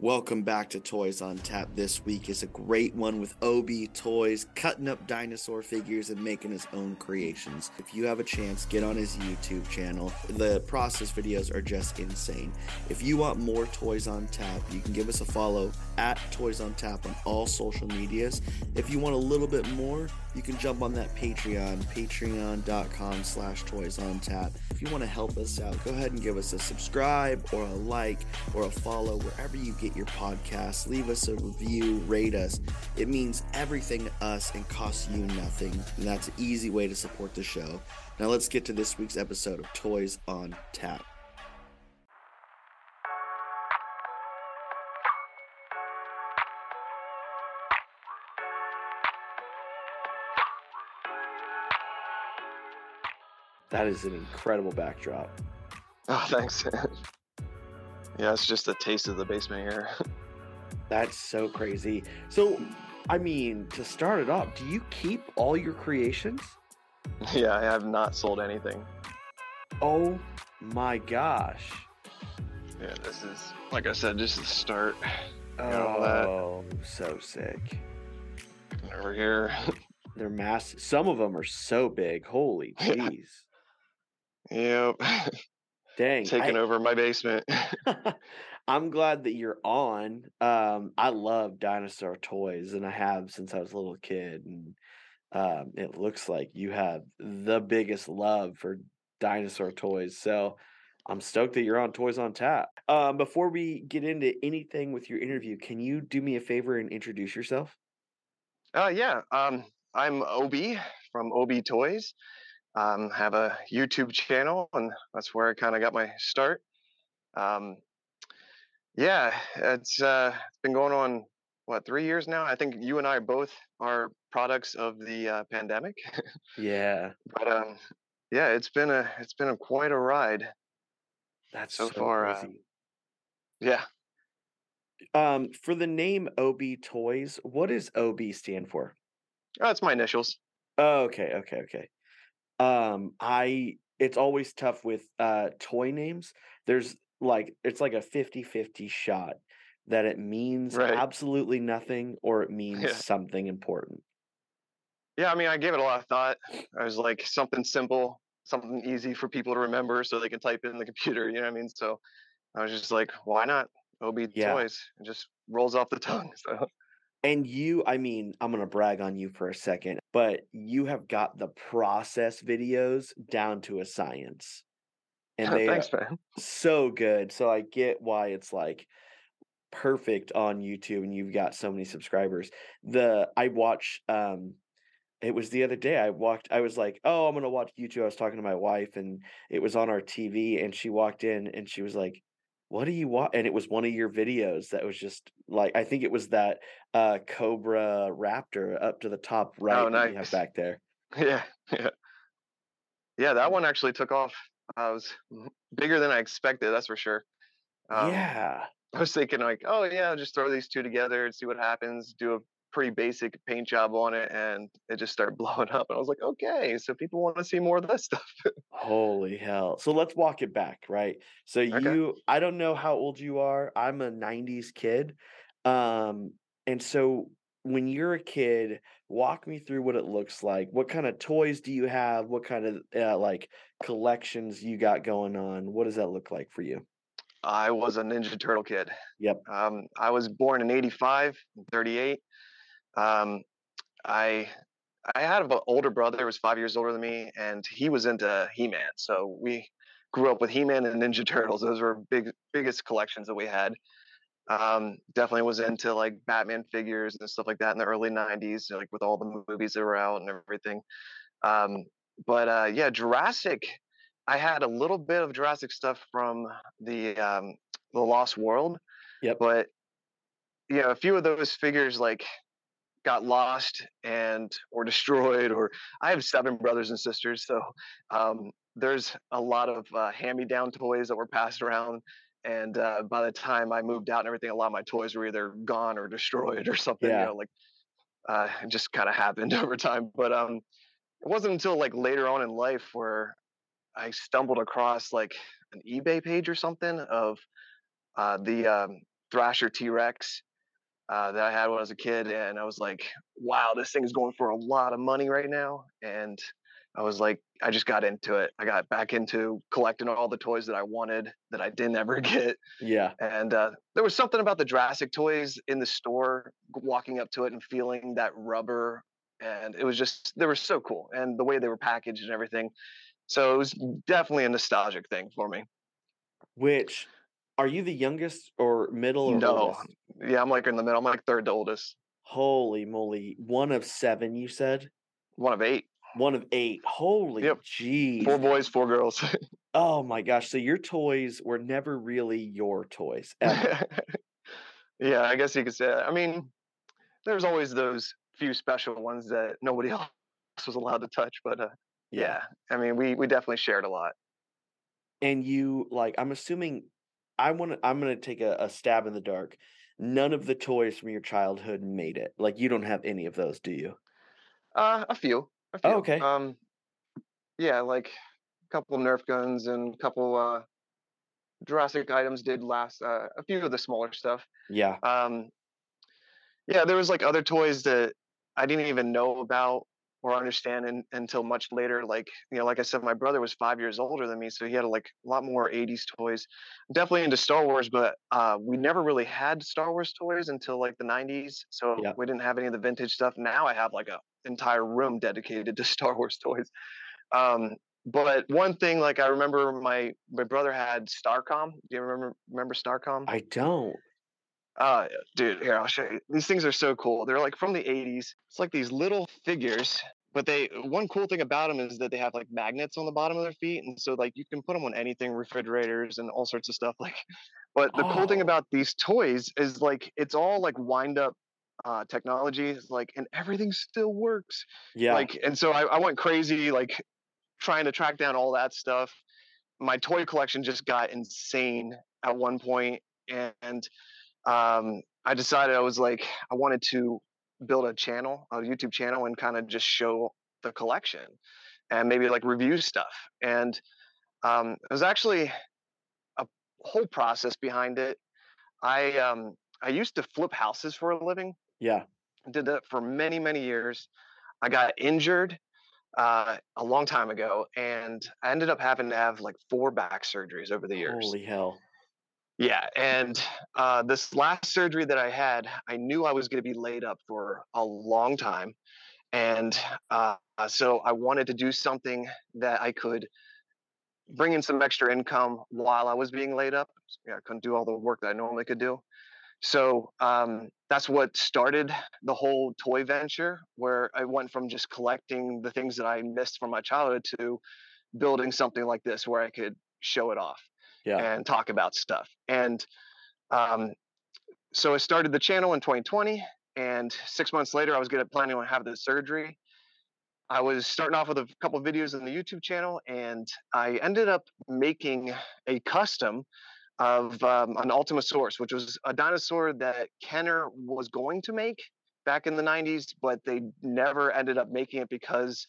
Welcome back to Toys on Tap. This week is a great one with OB Toys cutting up dinosaur figures and making his own creations. If you have a chance, get on his YouTube channel. The process videos are just insane. If you want more Toys on Tap, you can give us a follow at Toys on Tap on all social medias. If you want a little bit more, you can jump on that Patreon, patreon.com slash toys on tap. If you want to help us out, go ahead and give us a subscribe or a like or a follow wherever you get your podcasts. Leave us a review, rate us. It means everything to us and costs you nothing. And that's an easy way to support the show. Now let's get to this week's episode of Toys on Tap. That is an incredible backdrop. Oh, thanks. yeah, it's just a taste of the basement here. That's so crazy. So, I mean, to start it off, do you keep all your creations? yeah, I have not sold anything. Oh my gosh. Yeah, this is, like I said, just the start. Oh, so sick. Over here. They're massive. Some of them are so big. Holy jeez. Yep. Dang. Taking I- over my basement. I'm glad that you're on. Um, I love dinosaur toys, and I have since I was a little kid. And um, it looks like you have the biggest love for dinosaur toys. So I'm stoked that you're on Toys on Tap. Um, before we get into anything with your interview, can you do me a favor and introduce yourself? Uh, yeah, um, I'm OB from OB Toys. Um, have a YouTube channel, and that's where I kind of got my start. Um, yeah, it's uh, it's been going on what three years now. I think you and I both are products of the uh, pandemic, Yeah, but um, yeah, it's been a it's been a quite a ride. that's So so, far, uh. Yeah, Um, for the name OB Toys, what does OB stand for? oh, that's my initials. Oh, okay, okay, okay. Um, I it's always tough with uh toy names. There's like it's like a 50-50 shot that it means Right. absolutely nothing or it means Yeah. something important. Yeah, I mean, I gave it a lot of thought. I was like something simple, something easy for people to remember, so they can type it in the computer. You know what I mean? So I was just like, why not? OB Yeah. Toys. It just rolls off the tongue. So And you, I mean, I'm gonna brag on you for a second, but you have got the process videos down to a science. And they thanks, are man. so good. So I get why it's like perfect on YouTube and you've got so many subscribers. The I watch um it was the other day I walked I was like, "Oh, I'm going to watch YouTube." I was talking to my wife and it was on our TV and she walked in and she was like, "What do you want?" And it was one of your videos that was just like I think it was that uh Cobra Raptor up to the top right that you have back there. Yeah, yeah, yeah. That one actually took off. I was bigger than I expected. That's for sure. Um, yeah. I was thinking like, oh yeah, just throw these two together and see what happens. Do a pretty basic paint job on it, and it just started blowing up. And I was like, okay, so people want to see more of this stuff. Holy hell. So let's walk it back, right? So Okay. you I don't know how old you are. I'm a 90s kid. Um and so when you're a kid, walk me through what it looks like. What kind of toys do you have? What kind of uh, like collections you got going on? What does that look like for you? I was a Ninja Turtle kid. Yep. Um, I was born in '85, 38. Um, I I had an older brother who was five years older than me, and he was into He-Man. So we grew up with He-Man and Ninja Turtles. Those were big biggest collections that we had. Um, definitely was into like Batman figures and stuff like that in the early '90s, like with all the movies that were out and everything. Um, but uh, yeah, Jurassic. I had a little bit of Jurassic stuff from the um, the Lost World. Yep. But you know, a few of those figures like got lost and or destroyed. Or I have seven brothers and sisters, so um, there's a lot of uh, hand-me-down toys that were passed around. And uh, by the time I moved out and everything, a lot of my toys were either gone or destroyed or something. Yeah. You know, like uh, it just kind of happened over time. But um, it wasn't until like later on in life where I stumbled across like an eBay page or something of uh, the um, Thrasher T Rex uh, that I had when I was a kid, and I was like, "Wow, this thing is going for a lot of money right now." And I was like, I just got into it. I got back into collecting all the toys that I wanted that I didn't ever get. Yeah. And uh, there was something about the Jurassic toys in the store, walking up to it and feeling that rubber, and it was just they were so cool, and the way they were packaged and everything. So it was definitely a nostalgic thing for me. Which are you the youngest or middle or No, oldest? yeah, I'm like in the middle. I'm like third to oldest, Holy moly. One of seven, you said? one of eight. One of eight. Holy Yep. jeez. Four boys, four girls. Oh my gosh. So your toys were never really your toys ever. yeah, I guess you could say that. I mean, there's always those few special ones that nobody else was allowed to touch, but uh, yeah. I mean, we we definitely shared a lot. And you like I'm assuming I want to I'm going to take a, a stab in the dark. None of the toys from your childhood made it. Like you don't have any of those, do you? Uh, a few, a few. Oh, okay. Um, yeah, like a couple of Nerf guns and a couple uh Jurassic items did last. Uh, a few of the smaller stuff. Yeah. Um, yeah, there was like other toys that I didn't even know about or understand in, until much later. Like you know, like I said, my brother was five years older than me, so he had like a lot more '80s toys. Definitely into Star Wars, but uh, we never really had Star Wars toys until like the '90s. So Yeah. we didn't have any of the vintage stuff. Now I have like a entire room dedicated to Star Wars toys. Um, but one thing, like I remember, my my brother had Starcom. Do you remember remember Starcom? I don't. Uh, dude, here I'll show you. These things are so cool. They're like from the '80s. It's like these little figures, but they one cool thing about them is that they have like magnets on the bottom of their feet, and so like you can put them on anything, refrigerators and all sorts of stuff. Like, but the cool thing Oh. about these toys is like it's all like wind up uh, technology, It's like, and everything still works. Yeah. Like, and so I, I went crazy, like trying to track down all that stuff. My toy collection just got insane at one point, and um, I decided I was like, I wanted to build a channel, a YouTube channel, and kind of just show the collection and maybe like review stuff. And um, it was actually a whole process behind it. I um, I used to flip houses for a living yeah. did that for many many years i got injured uh, a long time ago and i ended up having to have like four back surgeries over the years Holy hell. Yeah and uh, this last surgery that i had i knew i was going to be laid up for a long time and uh, so i wanted to do something that i could bring in some extra income while i was being laid up yeah, i couldn't do all the work that i normally could do. So um, that's what started the whole toy venture, where I went from just collecting the things that I missed from my childhood to building something like this where I could show it off Yeah. and talk about stuff. And um, so I started the channel in 2020, and six months later, I was going to planning on having the surgery. I was starting off with a couple videos on the YouTube channel, and I ended up making a custom of um, an Ultimasaurus, which was a dinosaur that Kenner was going to make back in the 90s, but they never ended up making it because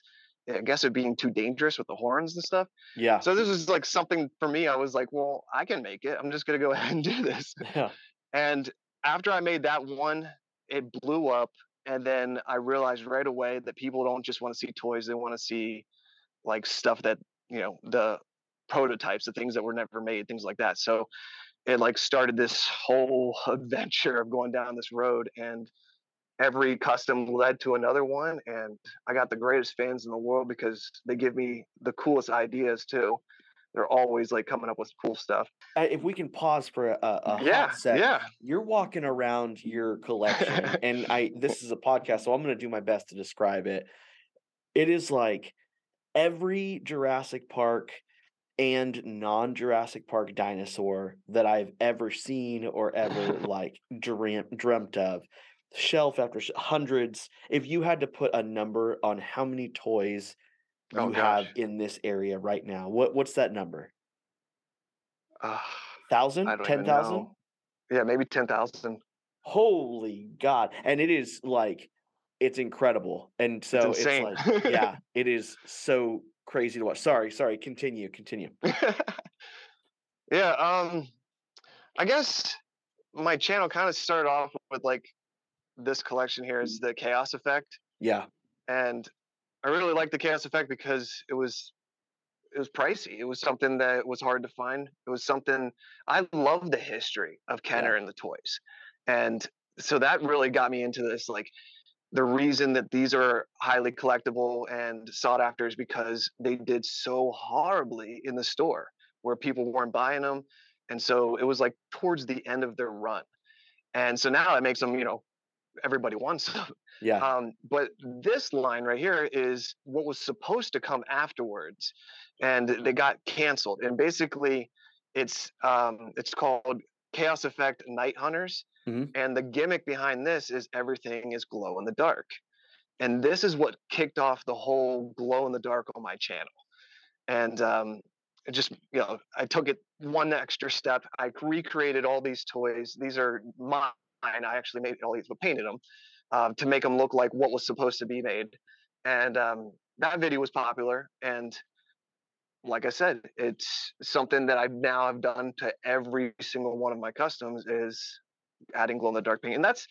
I guess it being too dangerous with the horns and stuff. Yeah. So this was like something for me. I was like, well, I can make it. I'm just gonna go ahead and do this. Yeah. And after I made that one, it blew up. And then I realized right away that people don't just want to see toys; they want to see like stuff that you know the prototypes, the things that were never made, things like that. So it like started this whole adventure of going down this road and every custom led to another one and i got the greatest fans in the world because they give me the coolest ideas too they're always like coming up with cool stuff Uh, if we can pause for a, a yeah sec. yeah You're walking around your collection, and I. This is a podcast, so I'm going to do my best to describe it. It is like every Jurassic Park and non Jurassic Park dinosaur that I've ever seen or ever like dreamt dreamt of. Shelf after sh- hundreds. If you had to put a number on how many toys you Oh, have in this area right now, what what's that number? uh, Thousand? Ten thousand? yeah maybe 10000 Holy God. And it is like it's incredible. And so it's, insane. like yeah, it is so crazy to watch. Sorry, sorry, continue, continue. yeah um i guess my channel kind of started off with like this collection here is the Chaos Effect, Yeah. and I really like the Chaos Effect because it was it was pricey. It was something that was hard to find. It was something I love the history of Kenner and the toys, and so that really got me into this. Like the reason that these are highly collectible and sought after is because they did so horribly in the store where people weren't buying them, and so it was like towards the end of their run, and so now it makes them you know everybody wants them. Yeah. Um, but this line right here is what was supposed to come afterwards, and they got canceled. And basically, it's um, it's called Chaos Effect Night Hunters, Mhm. and the gimmick behind this is everything is glow in the dark, and this is what kicked off the whole glow in the dark on my channel, and um, it just you know I took it one extra step. I recreated all these toys. These are mine. I actually made all these, but painted them um, to make them look like what was supposed to be made. And um, that video was popular. And like I said, it's something that I now have done to every single one of my customs is adding glow in the dark paint. And that's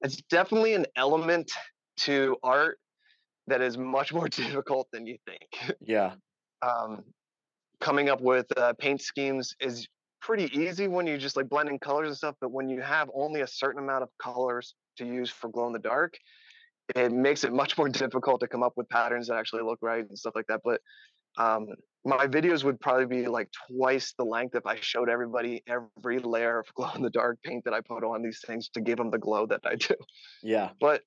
it's definitely an element to art that is much more difficult than you think. Yeah. um, coming up with uh, paint schemes is pretty easy when you just like blending colors and stuff. But when you have only a certain amount of colors to use for glow in the dark, it makes it much more difficult to come up with patterns that actually look right and stuff like that. But um, my videos would probably be like twice the length if I showed everybody every layer of glow in the dark paint that I put on these things to give them the glow that I do. Yeah. But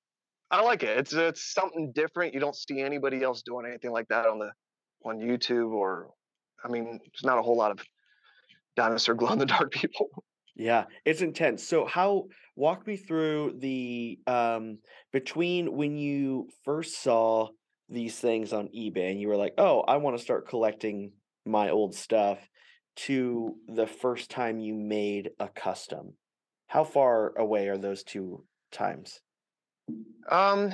I like it. It's it's something different. You don't see anybody else doing anything like that on the on YouTube or I mean, there's not a whole lot of dinosaur glow in the dark people. Yeah, it's intense. So how walk me through the um between when you first saw these things on eBay and you were like, "Oh, I want to start collecting my old stuff," to the first time you made a custom. How far away are those two times? Um,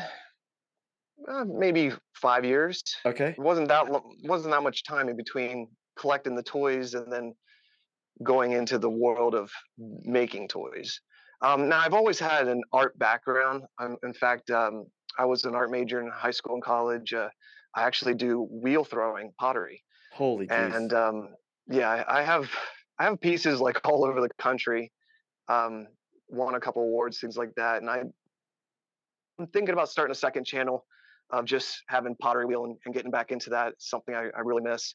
uh, maybe five years. Okay. It wasn't that wasn't that much time in between collecting the toys and then going into the world of making toys. Um, now I've always had an art background. Um, in fact, um, I was an art major in high school and college. Uh, I actually do wheel throwing pottery, Holy and um, yeah, I, have I have pieces like all over the country. Um, won a couple awards, things like that, and I, I'm thinking about starting a second channel of just having pottery wheel and, and getting back into that. It's something I, I really miss.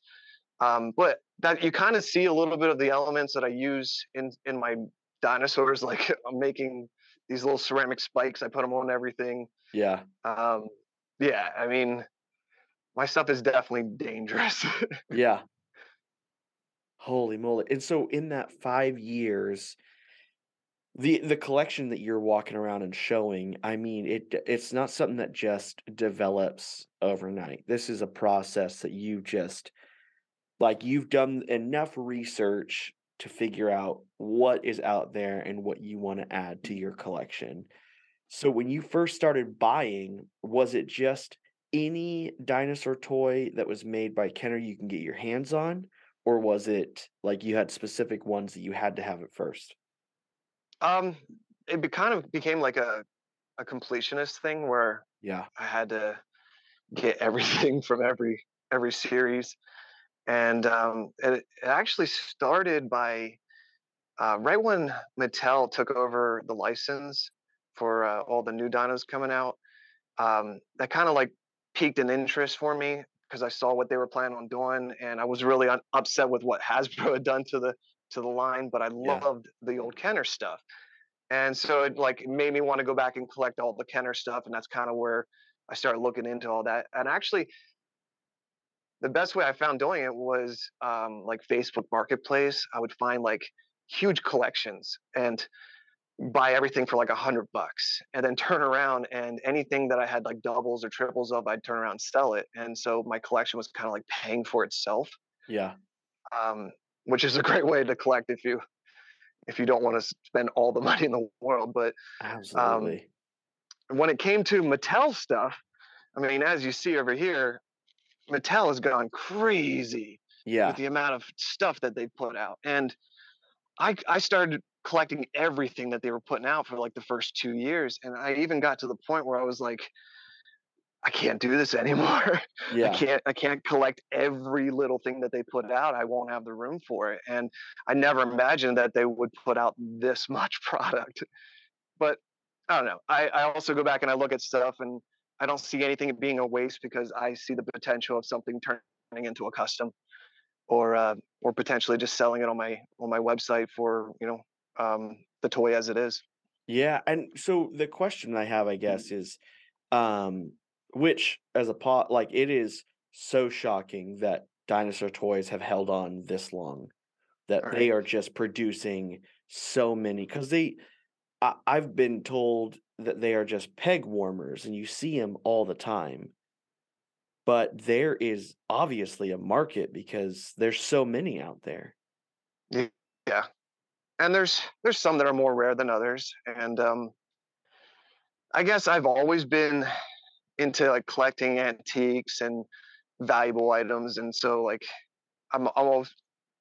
Um, but that you kind of see a little bit of the elements that I use in in my dinosaurs. Like I'm making these little ceramic spikes. I put them on everything. yeah. Um, yeah, I mean, my stuff is definitely dangerous. Yeah. Holy moly. And so in that 5 years the the collection that you're walking around and showing, I mean, it it's not something that just develops overnight. This is a process that you just like you've done enough research to figure out what is out there and what you want to add to your collection. So when you first started buying, was it just any dinosaur toy that was made by Kenner you can get your hands on? Or was it like you had specific ones that you had to have at first? um, it be, kind of became like a a completionist thing where Yeah. I had to get everything from every every series, and um, it, it actually started by uh, right when Mattel took over the license for uh, all the new dinos coming out. Um, that kind of like piqued an interest for me because I saw what they were planning on doing, and I was really un- upset with what Hasbro had done to the to the line. But I Yeah. loved the old Kenner stuff, and so it like made me want to go back and collect all the Kenner stuff, and that's kind of where I started looking into all that. And actually, the best way I found doing it was um, like Facebook Marketplace. I would find like huge collections and buy everything for like a hundred bucks, and then turn around and anything that I had like doubles or triples of, I'd turn around and sell it. And so my collection was kind of like paying for itself, Yeah. um, which is a great way to collect if you if you don't want to spend all the money in the world. But Absolutely. when it came to Mattel stuff, I mean, as you see over here, Mattel has gone crazy yeah. with the amount of stuff that they put out. And I I started collecting everything that they were putting out for like the first two years. And I even got to the point where I was like, I can't do this anymore. Yeah. I can't I can't collect every little thing that they put out. I won't have the room for it. And I never imagined that they would put out this much product. But I don't know. I, I also go back and I look at stuff and I don't see anything being a waste because I see the potential of something turning into a custom or uh, or potentially just selling it on my on my website for, you know, um, the toy as it is. Yeah, and so the question I have, I guess, is um which as a pot like it is so shocking that dinosaur toys have held on this long that Right. they are just producing so many because they I, i've been told that they are just peg warmers and you see them all the time but there is obviously a market because there's so many out there Yeah. And there's there's some that are more rare than others. And um I guess I've always been into like collecting antiques and valuable items. And so like I'm almost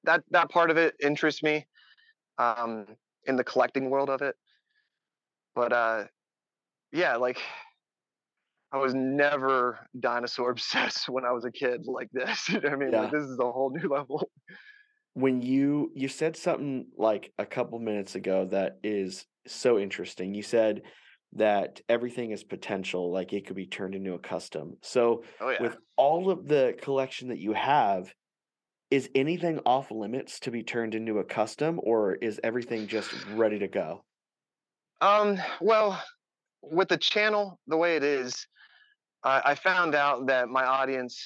that that part of it interests me um in the collecting world of it. But uh yeah, like I was never dinosaur obsessed when I was a kid like this. You know what I mean? Yeah. Like this is a whole new level. when you you said something like a couple minutes ago that is so interesting you said that everything is potential like it could be turned into a custom so Oh yeah. with all of the collection that you have is anything off limits to be turned into a custom or is everything just ready to go Um, well, with the channel the way it is, I, I found out that my audience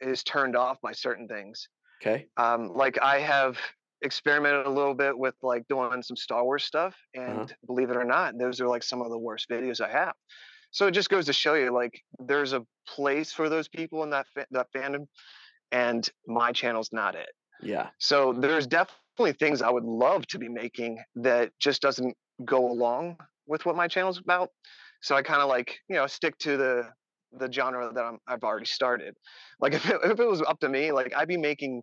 is turned off by certain things. okay Um, like I have experimented a little bit with like doing some Star Wars stuff, Uh-huh. and believe it or not, those are like some of the worst videos I have. So it just goes to show you, like, there's a place for those people in that fa- that fandom, and my channel's not it. yeah So there's definitely things I would love to be making that just doesn't go along with what my channel's about. So I kind of like, you know, stick to the the genre that I'm, I've already started. Like if it, if it was up to me, like I'd be making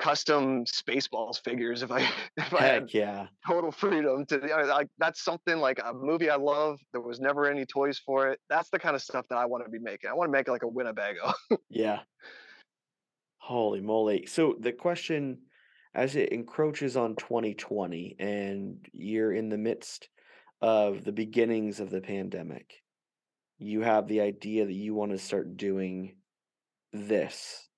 custom Spaceballs figures if I if I had yeah total freedom to. Like that's something like a movie I love. There was never any toys for it. That's the kind of stuff that I want to be making. I want to make like a Winnebago. Yeah. Holy moly. So the question as it encroaches on 2020 and you're in the midst of the beginnings of the pandemic, you have the idea that you want to start doing this.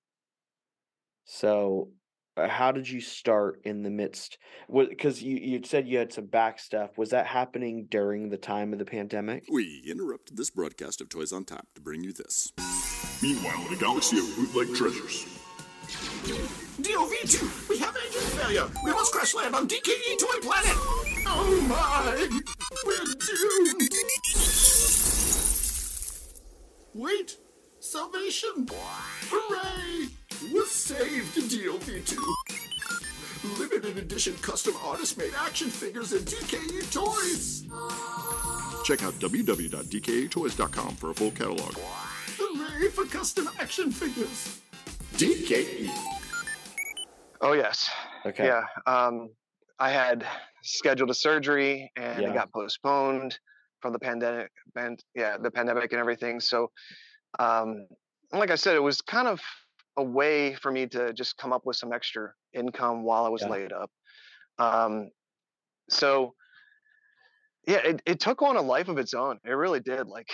So uh, how did you start in the midst? Because you, you said you had some back stuff. Was that happening during the time of the pandemic? We interrupted this broadcast of Toys on Tap to bring you this. Meanwhile, in a galaxy of bootleg treasures. DOV2, we have engine failure. We must crash land on DKE Toy Planet. Oh my, we're doomed. Wait, salvation. Hooray, we're saved, DOV2. Limited edition custom artist made action figures and DKE toys. Check out www.dketoys.com for a full catalog. Hooray for custom action figures. DKE. Oh yes. Okay. Yeah. Um, I had scheduled a surgery and Yeah. it got postponed from the pandemic. And yeah, the pandemic and everything. So, um, like I said, it was kind of a way for me to just come up with some extra income while I was Yeah. laid up. Um, so, yeah, it, it took on a life of its own. It really did. Like,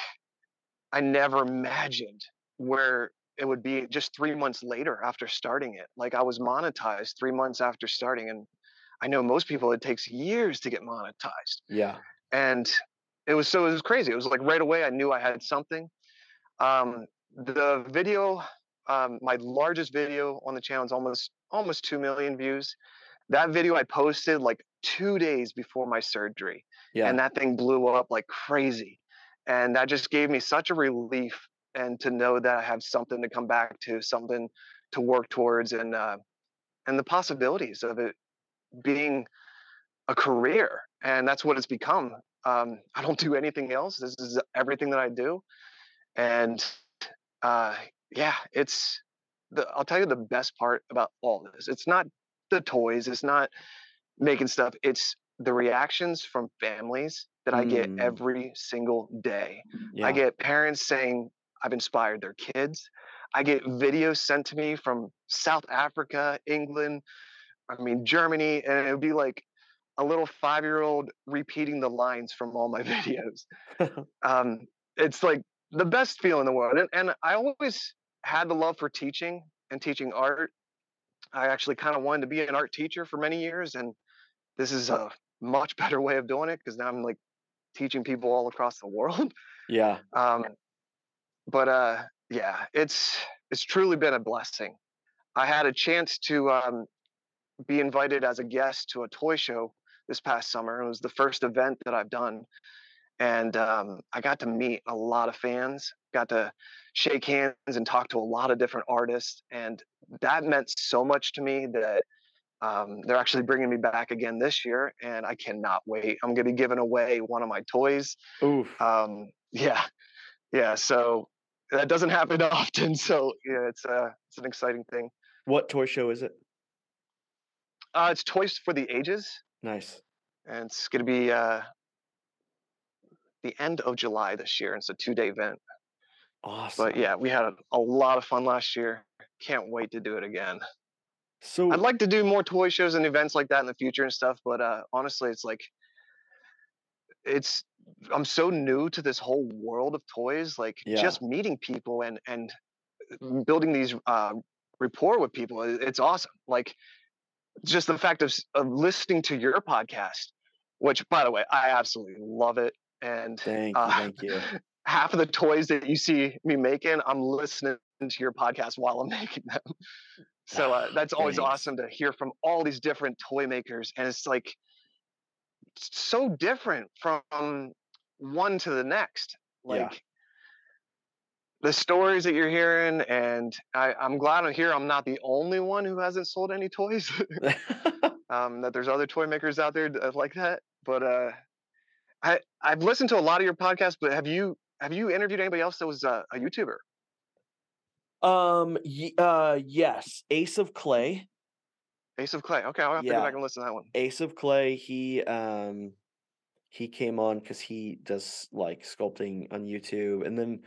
I never imagined where it would be just three months later after starting it. Like I was monetized three months after starting, and I know most people it takes years to get monetized. Yeah. And it was so it was crazy. It was like right away I knew I had something. Um, the video, um, my largest video on the channel is almost almost two million views. That video I posted like two days before my surgery Yeah. and that thing blew up like crazy and that just gave me such a relief and to know that i have something to come back to something to work towards and uh, and the possibilities of it being a career and that's what it's become um, i don't do anything else this is everything that i do and uh, yeah it's the i'll tell you the best part about all this it's not the toys it's not making stuff it's the reactions from families that I get Mm. every single day. Yeah. I get parents saying I've inspired their kids. I get videos sent to me from South Africa, England, I mean Germany, and it would be like a little five-year-old repeating the lines from all my videos. um, it's like the best feel in the world, and, and I always had the love for teaching and teaching art. I actually kind of wanted to be an art teacher for many years, and this is a much better way of doing it because now I'm like teaching people all across the world. yeah. Um, but uh, yeah, it's it's truly been a blessing. I had a chance to um, be invited as a guest to a toy show this past summer. It was the first event that I've done, and um, I got to meet a lot of fans. Got to shake hands and talk to a lot of different artists, and that meant so much to me that um, they're actually bringing me back again this year, and I cannot wait. I'm going to be giving away one of my toys Oof. um yeah yeah so that doesn't happen often so yeah it's uh it's an exciting thing what toy show is it? uh it's toys for the ages Nice. and it's going to be uh the end of july this year and it's a two-day event Awesome. but yeah we had a, a lot of fun last year can't wait to do it again So i'd like to do more toy shows and events like that in the future and stuff but uh honestly it's like it's i'm so new to this whole world of toys like Yeah. just meeting people and and building these uh rapport with people it's awesome like just the fact of, of listening to your podcast which by the way i absolutely love it and thank you, uh, thank you. half of the toys that you see me making i'm listening to your podcast while i'm making them so uh, that's always Thanks. awesome to hear from all these different toy makers and it's like so different from one to the next like Yeah. the stories that you're hearing and I, i'm glad i'm here i'm not the only one who hasn't sold any toys um, that there's other toy makers out there like that but uh i i've listened to a lot of your podcasts but have you have you interviewed anybody else that was uh, a youtuber um. Uh. Yes. Ace of Clay. Ace of clay okay i'll have to go back and listen to that one Ace of Clay. He um. He came on because he does like sculpting on YouTube, and then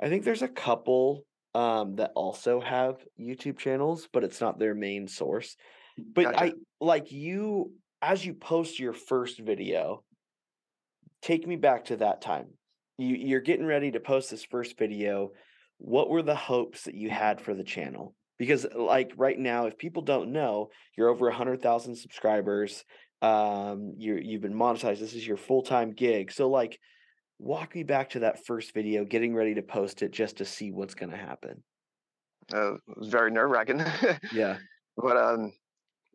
I think there's a couple um that also have YouTube channels, but it's not their main source. But Gotcha. I like you as you post your first video. Take me back to that time. You you're getting ready to post this first video. What were the hopes that you had for the channel? Because like right now, if people don't know, you're over a hundred thousand subscribers. Um, you're you've been monetized. This is your full time gig. So like, walk me back to that first video, getting ready to post it just to see what's gonna happen. uh, it was very nerve-wracking Yeah. but um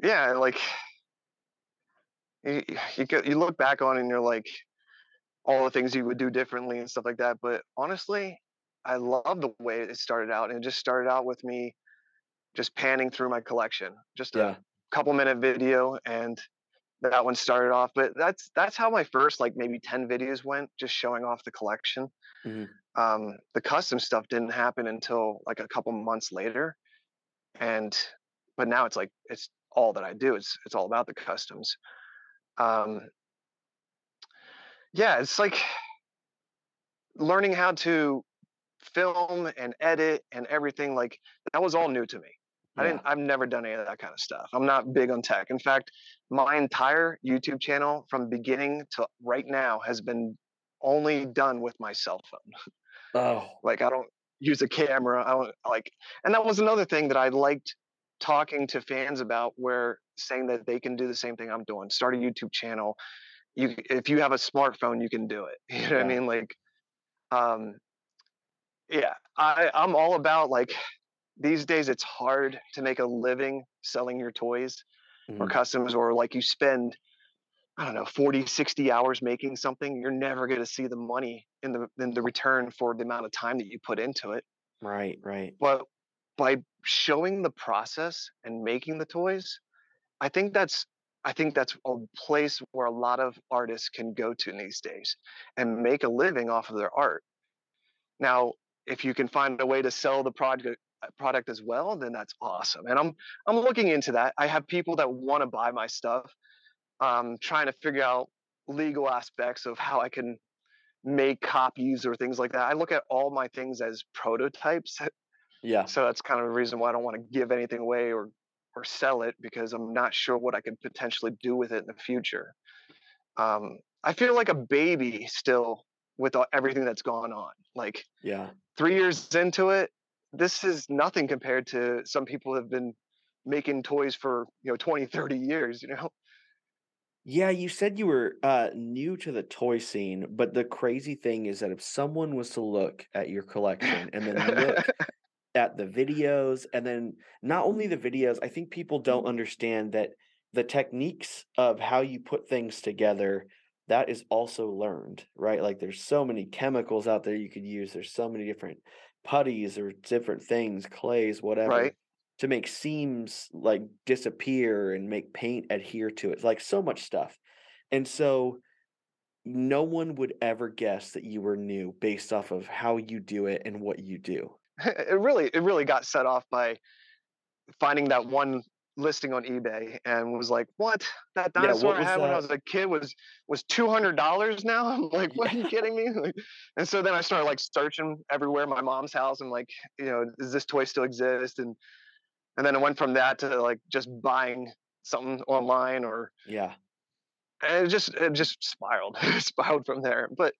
yeah like you, you you look back on and you're like all the things you would do differently and stuff like that but honestly i love the way it started out and it just started out with me just panning through my collection just a couple minute video and that one started off but that's that's how my first like maybe 10 videos went just showing off the collection. Mhm. um the custom stuff didn't happen until like a couple months later and but now it's like it's all that i do it's it's all about the customs. Um yeah it's like learning how to film and edit and everything like that was all new to me I didn't I've never done any of that kind of stuff. I'm not big on tech. In fact, my entire YouTube channel from beginning to right now has been only done with my cell phone. Oh. Like I don't use a camera. I don't like and that was another thing that I liked talking to fans about where saying that they can do the same thing I'm doing. Start a YouTube channel. You if you have a smartphone, you can do it. You know what I mean? Like um yeah, I I'm all about like these days it's hard to make a living selling your toys or Mhm. customs or like you spend i don't know 40 60 hours making something you're never going to see the money in the in the return for the amount of time that you put into it Right. Right. but by showing the process and making the toys i think that's i think that's a place where a lot of artists can go to these days and make a living off of their art now if you can find a way to sell the project product as well then that's awesome and i'm i'm looking into that i have people that want to buy my stuff um, trying to figure out legal aspects of how I can make copies or things like that. I look at all my things as prototypes. Yeah. So that's kind of the reason why I don't want to give anything away or or sell it because I'm not sure what I could potentially do with it in the future. Um, I feel like a baby still with all, everything that's gone on. Like Yeah. three years into it, this is nothing compared to some people have been making toys for you know 20 30 years you know Yeah, you said you were uh, new to the toy scene, but the crazy thing is that if someone was to look at your collection and then look at the videos, and then not only the videos, I think people don't understand that the techniques of how you put things together, that is also learned, right? Like there's so many chemicals out there you could use. There's so many different putties or different things, clays, whatever right. to make seams like disappear and make paint adhere to it like so much stuff. And so no one would ever guess that you were new based off of how you do it and what you do. It really it really got set off by finding that one listing on ebay and was like what? That Yeah, dinosaur what i had when i was a kid was was $200 now? I'm like what are you kidding me? Like, and so then i started like searching everywhere my mom's house and like you know does this toy still exist? And and then it went from that to like just buying something online or yeah. and it just it just spiraled It spiraled from there. But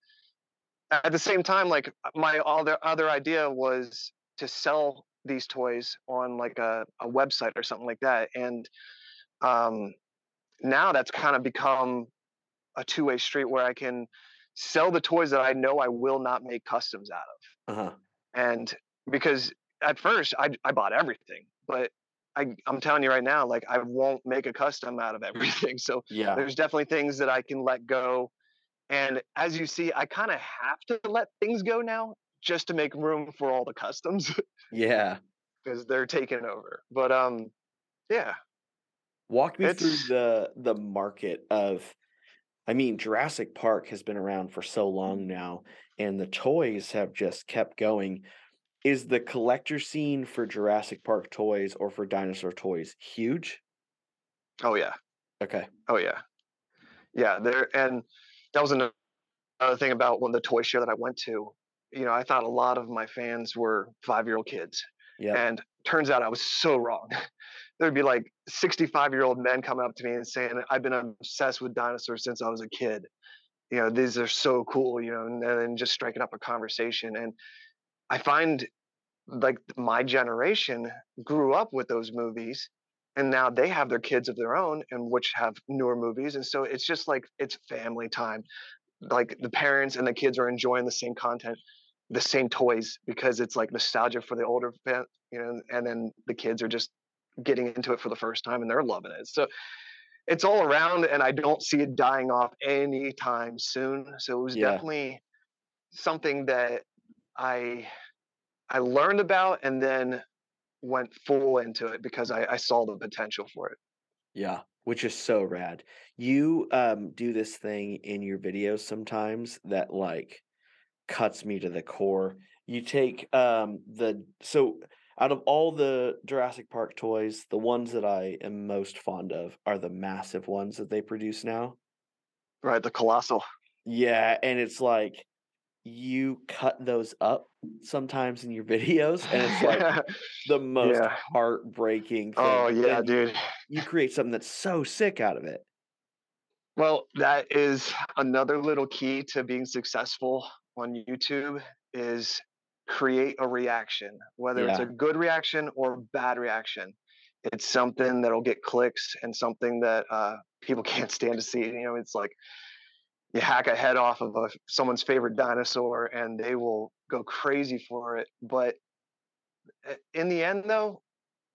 at the same time like my other other idea was to sell these toys on like a, a website or something like that and um now that's kind of become a two-way street where i can sell the toys that i know i will not make customs out of uh-huh and because at first I, I bought everything but I, i'm telling you right now like i won't make a custom out of everything so yeah there's definitely things that I can let go. And as you see, I kind of have to let things go now just to make room for all the customs yeah because they're taking over. But um, yeah, walk me through the the market of i mean jurassic park has been around for so long Mm-hmm. now and the toys have just kept going is the collector scene for jurassic park toys or for dinosaur toys huge oh yeah, okay oh yeah, yeah. There and that was another thing about one the toy show that I went to. You know, I thought a lot of my fans were five year old kids, yeah and turns out I was so wrong. There'd be like 65 year old men coming up to me and saying, I've been obsessed with dinosaurs since I was a kid. You know, these are so cool, you know, and then just striking up a conversation. And I find like my generation grew up with those movies and now they have their kids of their own and which have newer movies. And so it's just like it's family time. Like the parents and the kids are enjoying the same content the same toys because it's like nostalgia for the older fan, you know, and then the kids are just getting into it for the first time and they're loving it. So it's all around and I don't see it dying off anytime soon. So it was Yeah. definitely something that I I learned about and then went full into it because I, I saw the potential for it. Yeah, which is so rad. You um do this thing in your videos sometimes that like cuts me to the core. You take um the so out of all the Jurassic Park toys, the ones that I am most fond of are the massive ones that they produce now. Right, the colossal. Yeah, and it's like you cut those up sometimes in your videos and it's like the most Yeah. heartbreaking thing. oh yeah, then dude. You create something that's so sick out of it. Well, that is another little key to being successful on YouTube is create a reaction, whether it's a good reaction or bad reaction. It's something that'll get clicks and something that uh, people can't stand to see. You know, it's like you hack a head off of a, someone's favorite dinosaur and they will go crazy for it. But uh, in the end, though,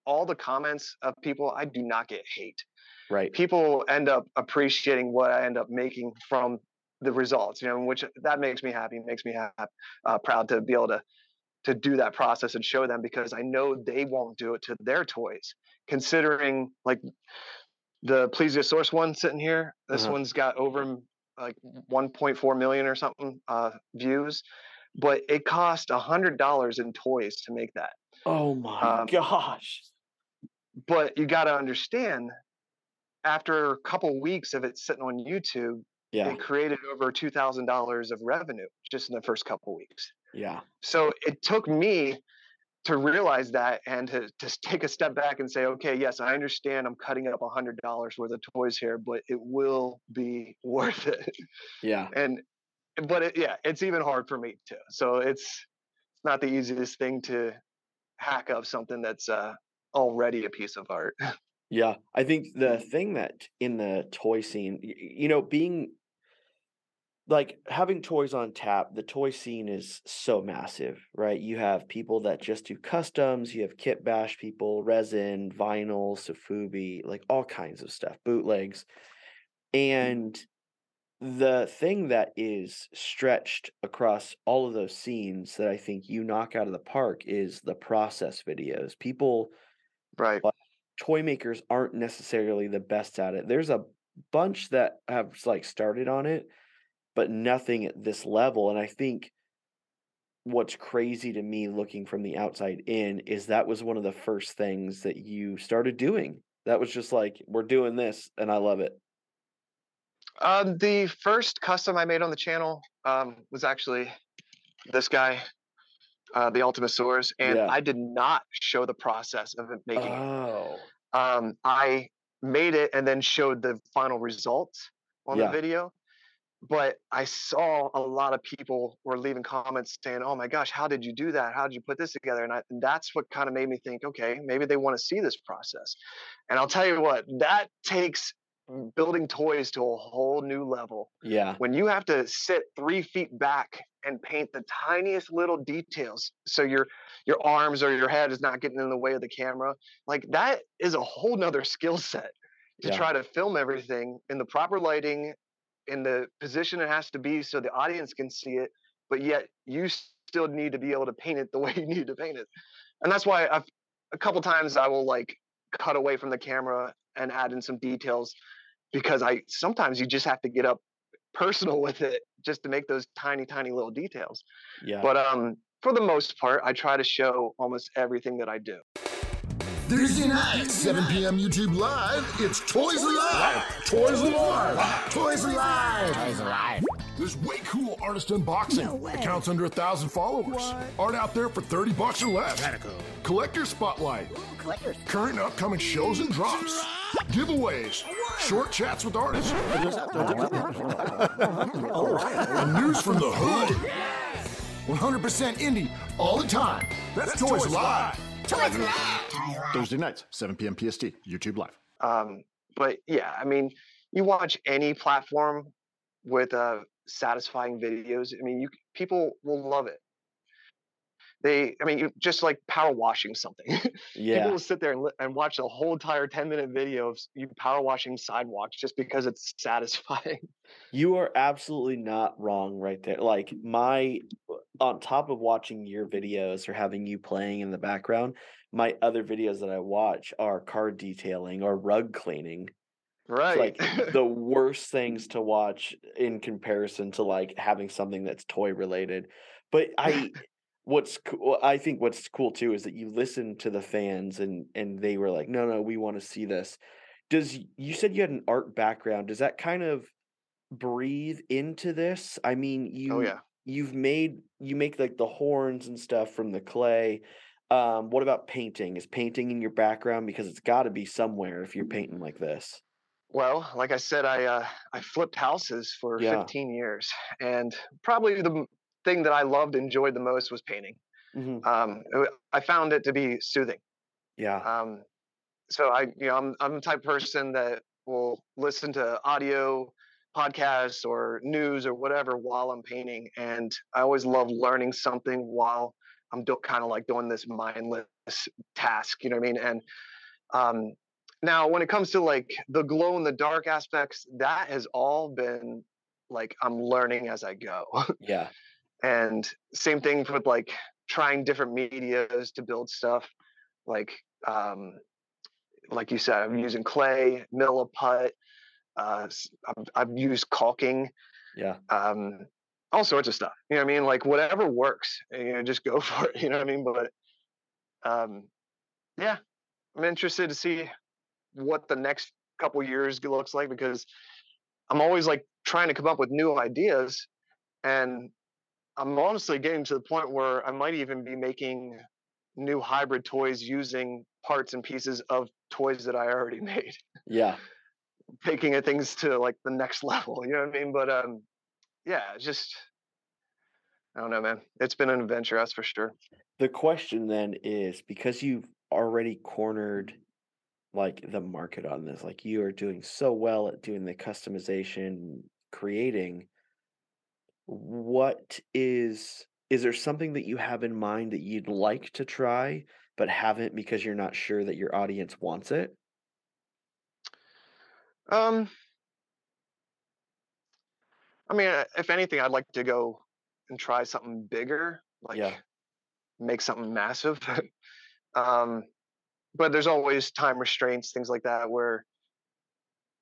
all the comments of people, I do not get hate Right. people end up appreciating what I end up making from the results, you know, which that makes me happy, makes me happy, uh, proud to be able to to do that process and show them because I know they won't do it to their toys. Considering like the plesiosaurus one sitting here, this Uh-huh. one's got over like 1.4 million or something uh, views, but it cost a hundred dollars in toys to make that. Oh my Um, gosh. but you got to understand after a couple weeks of it sitting on YouTube, Yeah. it created over two thousand dollars of revenue just in the first couple weeks. Yeah. So it took me to realize that and to just take a step back and say, okay, yes, I understand I'm cutting up a hundred dollars worth of toys here, but it will be worth it. Yeah. And but it, yeah, it's even hard for me too. So it's it's not the easiest thing to hack up something that's uh, already a piece of art. Yeah, I think the thing that in the toy scene, you know, being like having toys on tap, the toy scene is so massive, right? You have people that just do customs, you have kit bash people, resin, vinyl, Sofubi, like all kinds of stuff, bootlegs. Mm. And the thing that is stretched across all of those scenes that I think you knock out of the park is the process videos. People right. toy makers aren't necessarily the best at it. There's a bunch that have like started on it, but nothing at this level. And I think what's crazy to me looking from the outside in is that was one of the first things that you started doing. That was just like, we're doing this and I love it. Um, the first custom I made on the channel um, was actually this guy, uh, the Ultimasaurus, and Yeah. I did not show the process of it making it. Oh, um, I made it and then showed the final results on Yeah. the video. But I saw a lot of people were leaving comments saying, "Oh my gosh, how did you do that? How did you put this together?" And, I, and that's what kind of made me think, okay, maybe they want to see this process. And I'll tell you what, that takes building toys to a whole new level yeah. when you have to sit three feet back and paint the tiniest little details so your your arms or your head is not getting in the way of the camera like that is a whole nother skill set to Yeah. try to film everything in the proper lighting in the position it has to be so the audience can see it but yet you still need to be able to paint it the way you need to paint it. And that's why i've a couple times i will like cut away from the camera and add in some details because i sometimes you just have to get up personal with it just to make those tiny tiny little details. Yeah. but um for the most part i try to show almost everything that i do Thursday night, 7 p.m. YouTube Live, it's Toys Alive! Toys Alive! Toys Alive! Toys Alive! There's way cool artist unboxing. Accounts under a thousand followers. Art out there for 30 bucks or less. Collector spotlight. Current and upcoming shows and drops. Giveaways. Short chats with artists. and news from the hood. 100% indie all the time. That's, Toys Live. Toys Live. Thursday nights, 7 p.m. PST, YouTube Live. um but yeah i mean you watch any platform with uh satisfying videos i mean you people will love it they i mean just like power washing something yeah. people will sit there and, and watch a whole entire 10 minute video of you power washing sidewalks just because it's satisfying You are absolutely not wrong right there. Like my on top of watching your videos or having you playing in the background, my other videos that I watch are car detailing or rug cleaning. right like the worst things to watch in comparison to like having something that's toy related. But I what's cool I think what's cool too is that you listen to the fans and and they were like, "No, no, we want to see this." Does you said you had an art background? Does that kind of breathe into this? I mean, you oh yeah you've made you make like the horns and stuff from the clay. Um, what about painting? Is painting in your background because it's got to be somewhere if you're painting like this? Well, like I said, I uh, I flipped houses for Yeah. 15 years, and probably the thing that I loved, enjoyed the most was painting. Mhm. Um, it I found it to be soothing. Yeah. Um, so I, you know, I'm I'm the type of person that will listen to audio podcasts or news or whatever while I'm painting, and I always love learning something while I'm do- kind of like doing this mindless task. You know what I mean? And um, now, when it comes to like the glow in the dark aspects, that has all been like I'm learning as I go. Yeah. And same thing with like trying different medias to build stuff like um like you said i'm using clay milliput uh I've, I've used caulking Yeah. um all sorts of stuff you know what i mean like whatever works you know just go for it you know what i mean but um yeah i'm interested to see what the next couple years looks like because I'm always like trying to come up with new ideas and I'm honestly getting to the point where I might even be making new hybrid toys using parts and pieces of toys that I already made. Yeah. Taking things to like the next level, you know what I mean? But um yeah, just I don't know, man. It's been an adventure, that's for sure. The question then is because you've already cornered like the market on this, like you are doing so well at doing the customization, creating, what is is there something that you have in mind that you'd like to try but haven't because you're not sure that your audience wants it? Um I mean, if anything, I'd like to go and try something bigger, like Yeah. make something massive. um, but there's always time restraints, things like that, where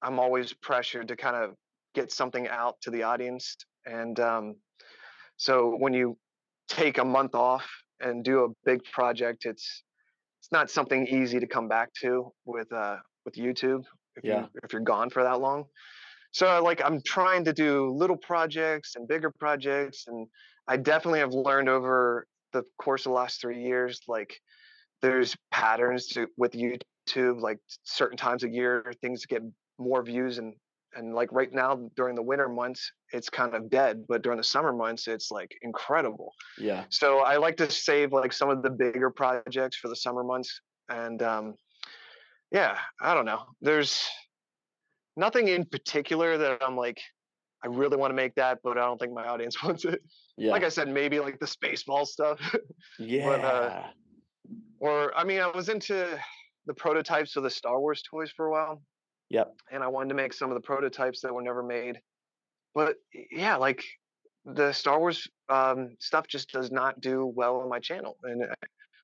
I'm always pressured to kind of get something out to the audience. And um, so when you take a month off and do a big project, it's it's not something easy to come back to with uh, with YouTube if Yeah. you if you're gone for that long. So like I'm trying to do little projects and bigger projects, and I definitely have learned over the course of the last three years, like there's patterns to with YouTube, like certain times of year things get more views and and like right now during the winter months it's kind of dead, but during the summer months it's like incredible. Yeah. So I like to save like some of the bigger projects for the summer months, and um, yeah, I don't know. There's nothing in particular that I'm like, I really want to make that, but I don't think my audience wants it. Yeah. Like I said, maybe like the spaceball stuff, yeah. but, uh, or I mean, I was into the prototypes of the Star Wars toys for a while, yep. and I wanted to make some of the prototypes that were never made. But yeah, like the Star Wars um, stuff just does not do well on my channel. And uh,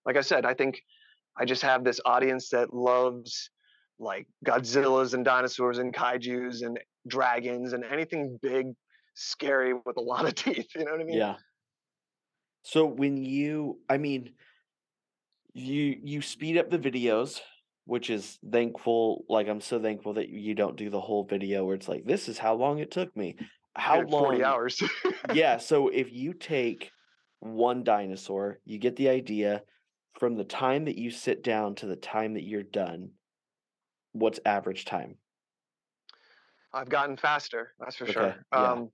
like I said, I think I just have this audience that loves like Godzillas and dinosaurs and kaiju's and dragons and anything big, scary with a lot of teeth. You know what I mean? Yeah. So when you, I mean, you you speed up the videos, which is thankful. Like I'm so thankful that you don't do the whole video where it's like, this is how long it took me. How Like Forty long? hours. yeah. So if you take one dinosaur, you get the idea from the time that you sit down to the time that you're done. What's average time? I've gotten faster, that's for Okay, sure. yeah. Um,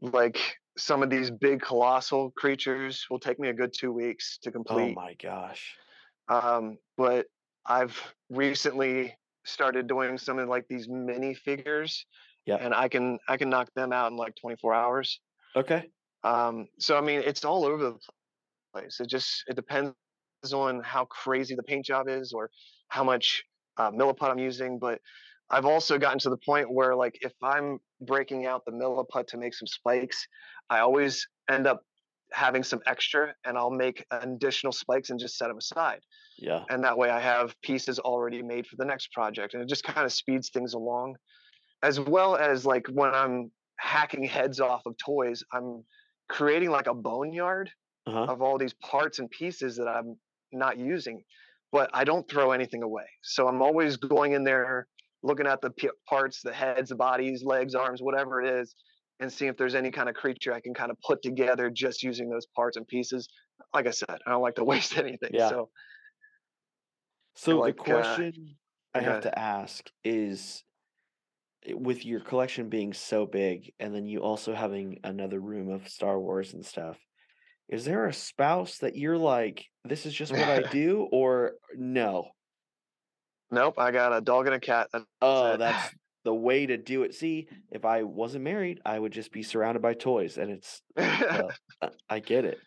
like some of these big colossal creatures will take me a good two weeks to complete. Oh my gosh. Um, but I've recently started doing some of like these mini figures, Yeah. and I can I can knock them out in like 24 hours. Okay. Um, so I mean, it's all over the place. It just it depends on how crazy the paint job is or how much uh, milliput I'm using. But I've also gotten to the point where like if I'm breaking out the milliput to make some spikes, I always end up having some extra, and I'll make additional spikes and just set them aside. Yeah. And that way, I have pieces already made for the next project, and it just kind of speeds things along. As well as like when I'm hacking heads off of toys, I'm creating like a boneyard Uh huh. of all these parts and pieces that I'm not using, but I don't throw anything away. So I'm always going in there, looking at the p- parts, the heads, the bodies, legs, arms, whatever it is, and seeing if there's any kind of creature I can kind of put together just using those parts and pieces. Like I said, I don't like to waste anything. Yeah. So So like, the uh, question I have ahead. to ask is with your collection being so big and then you also having another room of Star Wars and stuff, is there a spouse that you're like, this is just what I do, or no? nope, I got a dog and a cat. That's Oh, it. that's the way to do it. See, if I wasn't married, I would just be surrounded by toys, and it's well, I- I get it.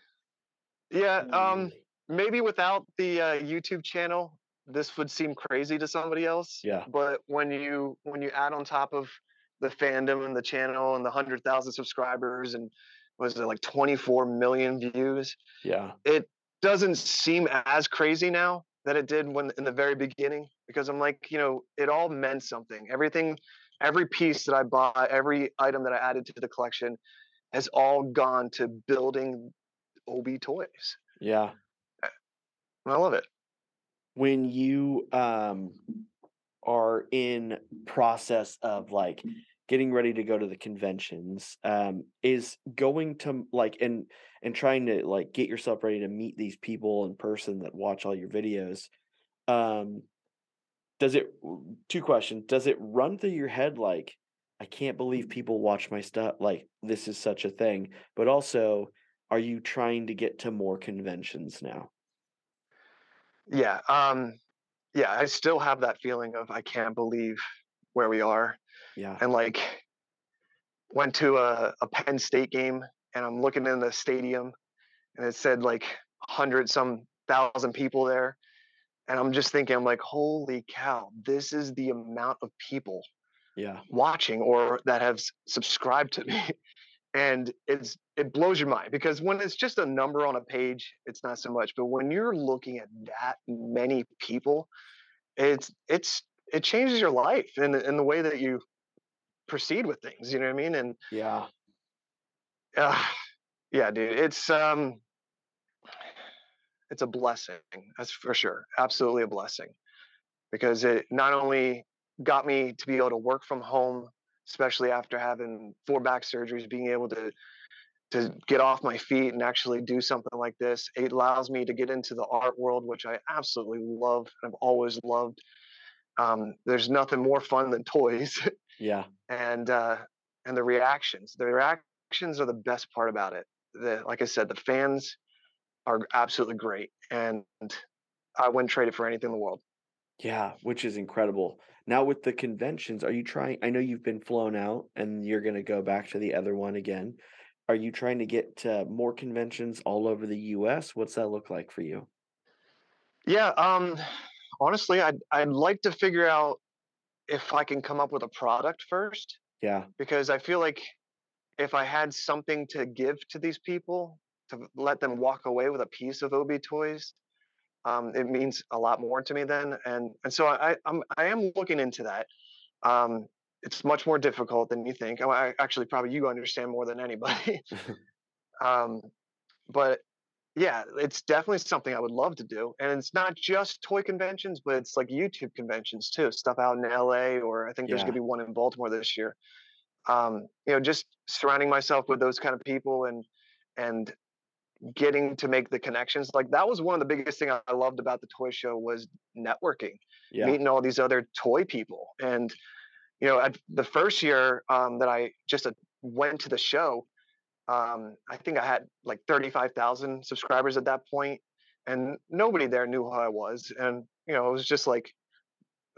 yeah. Um, maybe without the uh, YouTube channel, this would seem crazy to somebody else. Yeah. But when you when you add on top of the fandom and the channel and the hundred thousand subscribers and was it like twenty four million views, Yeah. it doesn't seem as crazy now that it did when in the very beginning because I'm like, you know, it all meant something. Everything, every piece that I bought, every item that I added to the collection has all gone to building OB toys. Yeah. I love it. When you um are in process of like getting ready to go to the conventions um is going to like and and trying to like get yourself ready to meet these people in person that watch all your videos um does it two questions does it run through your head like i can't believe people watch my stuff like this is such a thing but also are you trying to get to more conventions now Yeah. Um, yeah, I still have that feeling of I can't believe where we are. yeah And like went to a, a Penn State game and I'm looking in the stadium and it said like hundred some thousand people there. And I'm just thinking, I'm like, holy cow, this is the amount of people yeah watching or that have subscribed to me. And it's it blows your mind because when it's just a number on a page, it's not so much. But when you're looking at that many people, it's it's it changes your life and in the way that you proceed with things. You know what I mean? And yeah uh, yeah, dude, it's um it's a blessing. That's for sure. Absolutely a blessing. Because it not only got me to be able to work from home, especially after having four back surgeries, being able to to get off my feet and actually do something like this. It allows me to get into the art world, which I absolutely love. I've always loved. Um, there's nothing more fun than toys, yeah and uh, and the reactions. The reactions are the best part about it. The like I said, the fans are absolutely great, and I wouldn't trade it for anything in the world. Yeah, which is incredible. Now with the conventions, are you trying? I know you've been flown out and you're going to go back to the other one again. Are you trying to get to more conventions all over the US? What's that look like for you? Yeah, um, honestly, I'd I'd like to figure out if I can come up with a product first Yeah, because I feel like if I had something to give to these people to let them walk away with a piece of OB toys, um, it means a lot more to me then. And and so I I'm I am looking into that. Um, it's much more difficult than you think. I, I actually probably you understand more than anybody. um, but yeah, it's definitely something I would love to do. And it's not just toy conventions, but it's like YouTube conventions too. Stuff out in LA, or I think there's Yeah. gonna be one in Baltimore this year. Um, you know, just surrounding myself with those kind of people and and getting to make the connections. Like that was one of the biggest thing I loved about the toy show was networking yeah, meeting all these other toy people. And you know, at the first year um, that I just uh, went to the show, um, I think I had like thirty-five thousand subscribers at that point, and nobody there knew who I was. And you know, it was just like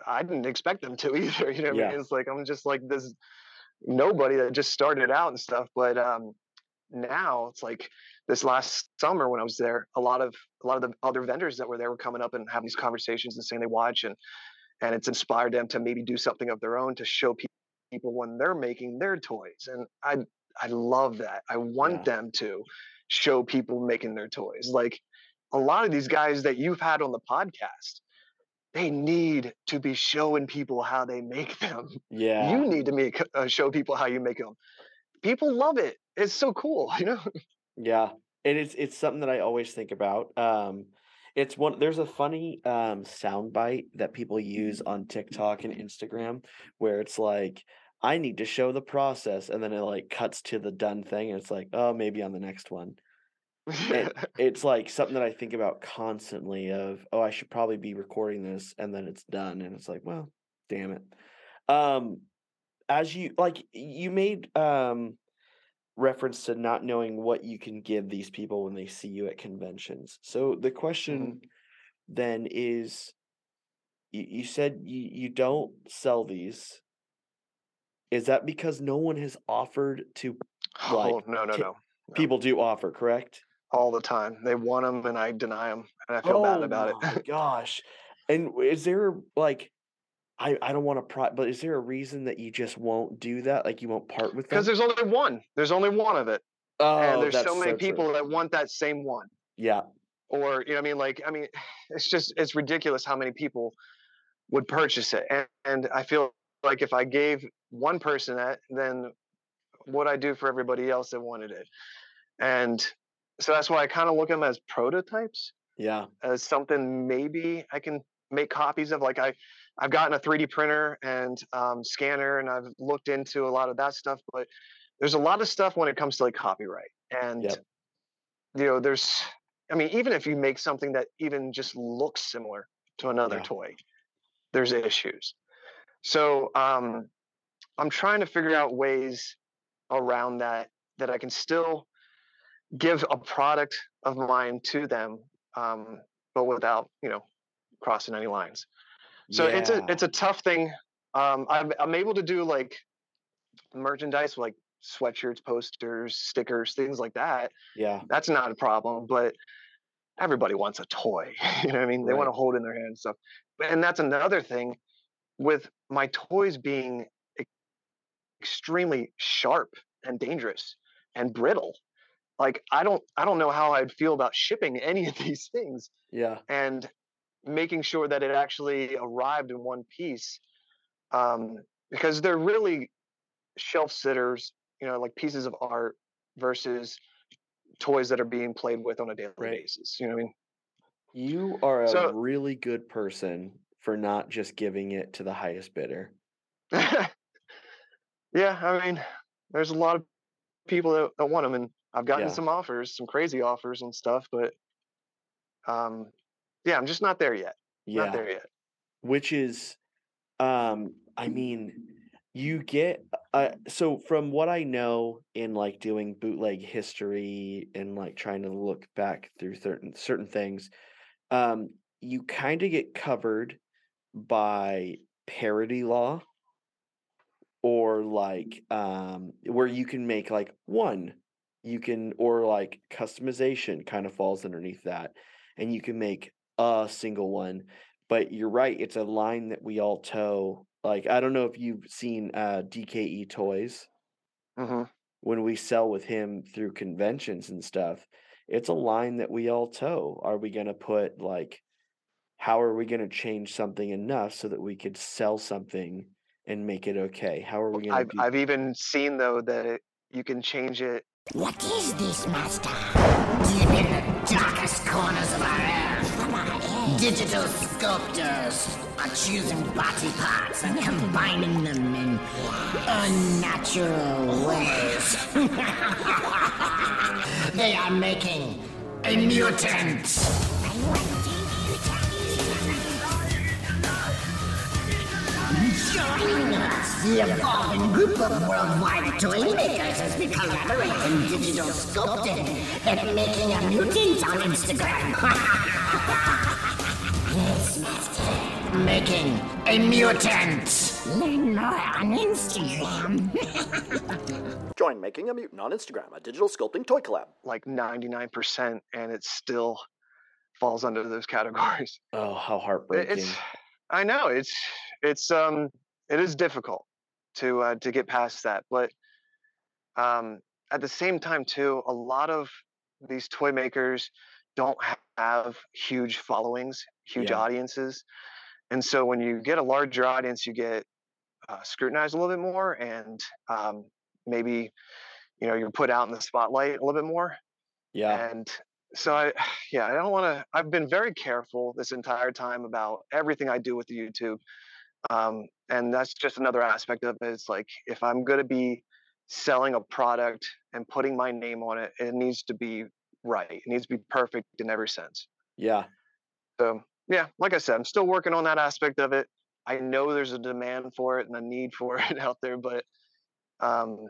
I didn't expect them to either. You know, what I mean, it's like I'm just like this nobody that just started out and stuff. But um, now it's like this last summer when I was there, a lot of a lot of the other vendors that were there were coming up and having these conversations and saying they watch and and it's inspired them to maybe do something of their own to show pe- people when they're making their toys. And I I love that. I want Yeah. them to show people making their toys. Like a lot of these guys that you've had on the podcast, they need to be showing people how they make them yeah. you need to make uh, show people how you make them people love it it's so cool you know Yeah, and it's it's something that I always think about. Um, it's one. There's a funny um soundbite that people use on TikTok and Instagram where it's like, "I need to show the process," and then it like cuts to the done thing, and it's like, "Oh, maybe on the next one." And it's like something that I think about constantly. Of, "Oh, I should probably be recording this," and then it's done, and it's like, "Well, damn it." Um, as you like, you made um reference to not knowing what you can give these people when they see you at conventions. So the question then is you, you said you, you don't sell these. Is that because no one has offered to like, oh no no ki- no No. people do offer, correct? all the time they want them and i deny them and i feel bad about Oh my it gosh. And is there like I, I don't want to pro but is there a reason that you just won't do that? Like you won't part with them? because there's only one there's only one of it oh, and there's so many true. people that want that same one Yeah. or you know i mean like i mean it's just it's ridiculous how many people would purchase it and, and i feel like if i gave one person that then what i do for everybody else that wanted it and so that's why i kind of look at them as prototypes Yeah. as something maybe i can make copies of like i I've gotten a 3D printer and um, scanner, and I've looked into a lot of that stuff. But there's a lot of stuff when it comes to like copyright, and Yep. you know, there's. I mean, even if you make something that even just looks similar to another Yeah. toy, there's issues. So um, I'm trying to figure out ways around that that I can still give a product of mine to them, um, but without you know crossing any lines. So it's a it's a tough thing. Um, I'm I'm able to do like merchandise like sweatshirts, posters, stickers, things like that. yeah. That's not a problem, but everybody wants a toy. you know what I mean? They want to hold in their hand and stuff. And that's another thing with my toys being extremely sharp and dangerous and brittle. Like I don't I don't know how I'd feel about shipping any of these things Yeah. and making sure that it actually arrived in one piece um, because they're really shelf sitters you know like pieces of art versus toys that are being played with on a daily Right. basis you know what I mean? You are a So- really good person for not just giving it to the highest bidder. yeah i mean there's a lot of people that, that want them and i've gotten Yeah. some offers some crazy offers and stuff but um yeah i'm just not there yet Yeah. not there yet which is um i mean you get uh so from what i know in like doing bootleg history and like trying to look back through certain certain things um you kind of get covered by parody law or like um where you can make like one you can or like customization kind of falls underneath that and you can make a single one but you're right it's a line that we all toe like i don't know if you've seen uh dke toys hmm when we sell with him through conventions and stuff it's a line that we all toe are we going to put like how are we going to change something enough so that we could sell something and make it okay? How are we going I've, to I've even seen though that you can change it What is this, Master? Deep in the darkest corners of our earth, digital sculptors are choosing body parts and combining them in unnatural ways. they are making a mutant. Join us! The evolving group of worldwide toy makers as we collaborate in digital sculpting and making a mutant on Instagram. yes, Master. Making a mutant! Learn more on Instagram. Join Making a Mutant on Instagram, a digital sculpting toy collab. like 99% and it still falls under those categories. oh how heartbreaking It's I know it's it's um it is difficult to uh, to get past that, but um at the same time too, a lot of these toy makers don't have huge followings, huge Yeah. audiences. And so when you get a larger audience, you get uh, scrutinized a little bit more and um, maybe you know you're put out in the spotlight a little bit more yeah and so I, yeah, I don't want to. I've been very careful this entire time about everything I do with the YouTube, um, and that's just another aspect of it. It's like if I'm going to be selling a product and putting my name on it, it needs to be right. It needs to be perfect in every sense. yeah So yeah, like I said, I'm still working on that aspect of it. I know there's a demand for it and a need for it out there, but um,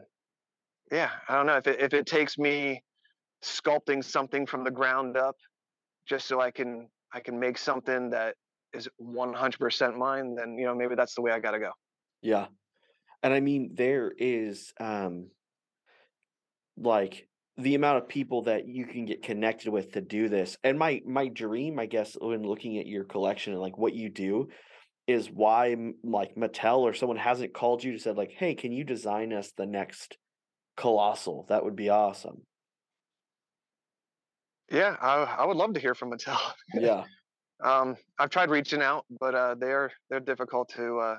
yeah, I don't know if it if it takes me sculpting something from the ground up just so I can I can make something that is 100% mine, then you know maybe that's the way I got to go. Yeah. And I mean there is um like the amount of people that you can get connected with to do this. And my my dream, I guess, when looking at your collection and like what you do is why like Mattel or someone hasn't called you to said like, "Hey, can you design us the next colossal?" That would be awesome. Yeah, I, I would love to hear from Mattel. Yeah. um, I've tried reaching out, but uh, they're they're difficult to uh,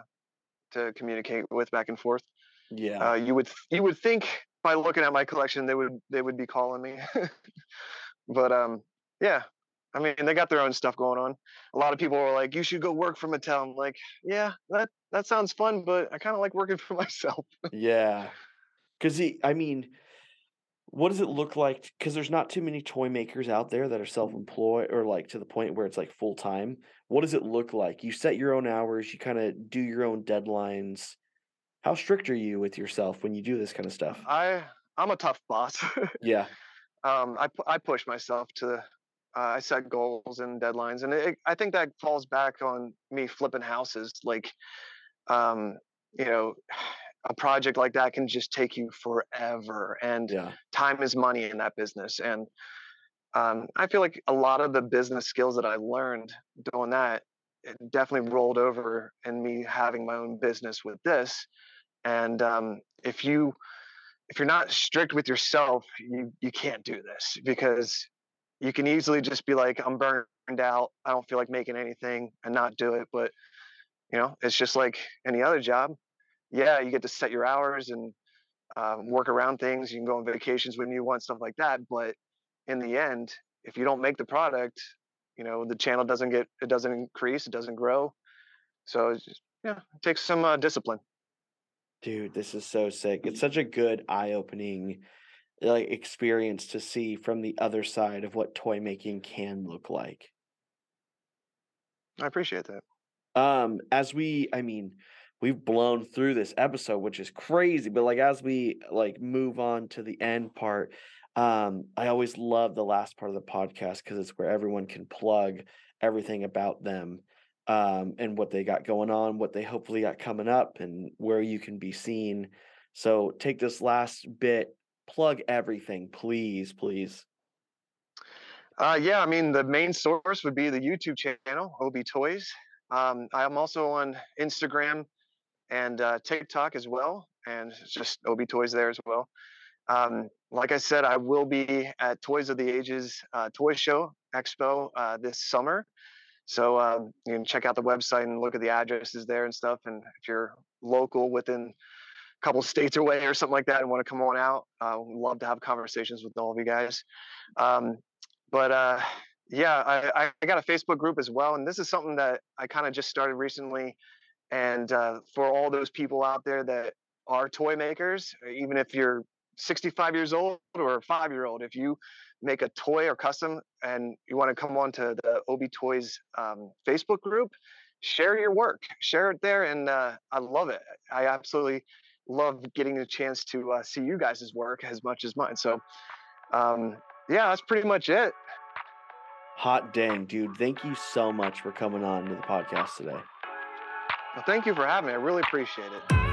to communicate with back and forth. Yeah. Uh, you would you would think by looking at my collection they would they would be calling me, but um, yeah, I mean, they got their own stuff going on. A lot of people were like, "You should go work for Mattel." I'm like, "Yeah, that that sounds fun, but I kind of like working for myself." Yeah. Cause he I mean, what does it look like? Because there's not too many toy makers out there that are self-employed or like to the point where it's like full time. What does it look like? You set your own hours, you kind of do your own deadlines. How strict are you with yourself when you do this kind of stuff? I I'm a tough boss. Yeah. um, I I push myself to. Uh, I set goals and deadlines, and it, I think that falls back on me flipping houses. Like, um, you know, a project like that can just take you forever, and Yeah. time is money in that business. And um, I feel like a lot of the business skills that I learned doing that it definitely rolled over in me having my own business with this. And um, if you if you're not strict with yourself, you you can't do this because you can easily just be like, I'm burned out. I don't feel like making anything and not do it. But you know, it's just like any other job. Yeah, you get to set your hours and um, work around things. You can go on vacations when you want, stuff like that. But in the end, if you don't make the product, you know, the channel doesn't get, it doesn't increase, it doesn't grow. So it's just, yeah, it takes some uh, discipline. Dude, this is so sick. It's such a good eye-opening like experience to see from the other side of what toy making can look like. I appreciate that. Um, as we, I mean, we've blown through this episode, which is crazy, but like as we like move on to the end part, um, I always love the last part of the podcast because it's where everyone can plug everything about them, um, and what they got going on, what they hopefully got coming up, and where you can be seen. So take this last bit, plug everything, please, please. Uh, yeah, I mean, the main source would be the YouTube channel, OB Toys. Um, I'm also on Instagram and uh, TikTok as well, and just OB Toys there as well. Um, like I said, I will be at Toys of the Ages uh, Toy Show Expo uh, this summer. So um, you can check out the website and look at the addresses there and stuff. And if you're local within a couple states away or something like that and want to come on out, I uh, love to have conversations with all of you guys. Um, but uh, yeah, I, I got a Facebook group as well, and this is something that I kind of just started recently. And uh, for all those people out there that are toy makers, even if you're 65 years old or a five year old, if you make a toy or custom and you want to come on to the OB Toys um, Facebook group, share your work, share it there, and uh, I love it. I absolutely love getting the chance to uh, see you guys' work as much as mine. So, um, yeah, that's pretty much it. Hot dang, dude. Thank you so much for coming on to the podcast today. Well, thank you for having me. I really appreciate it.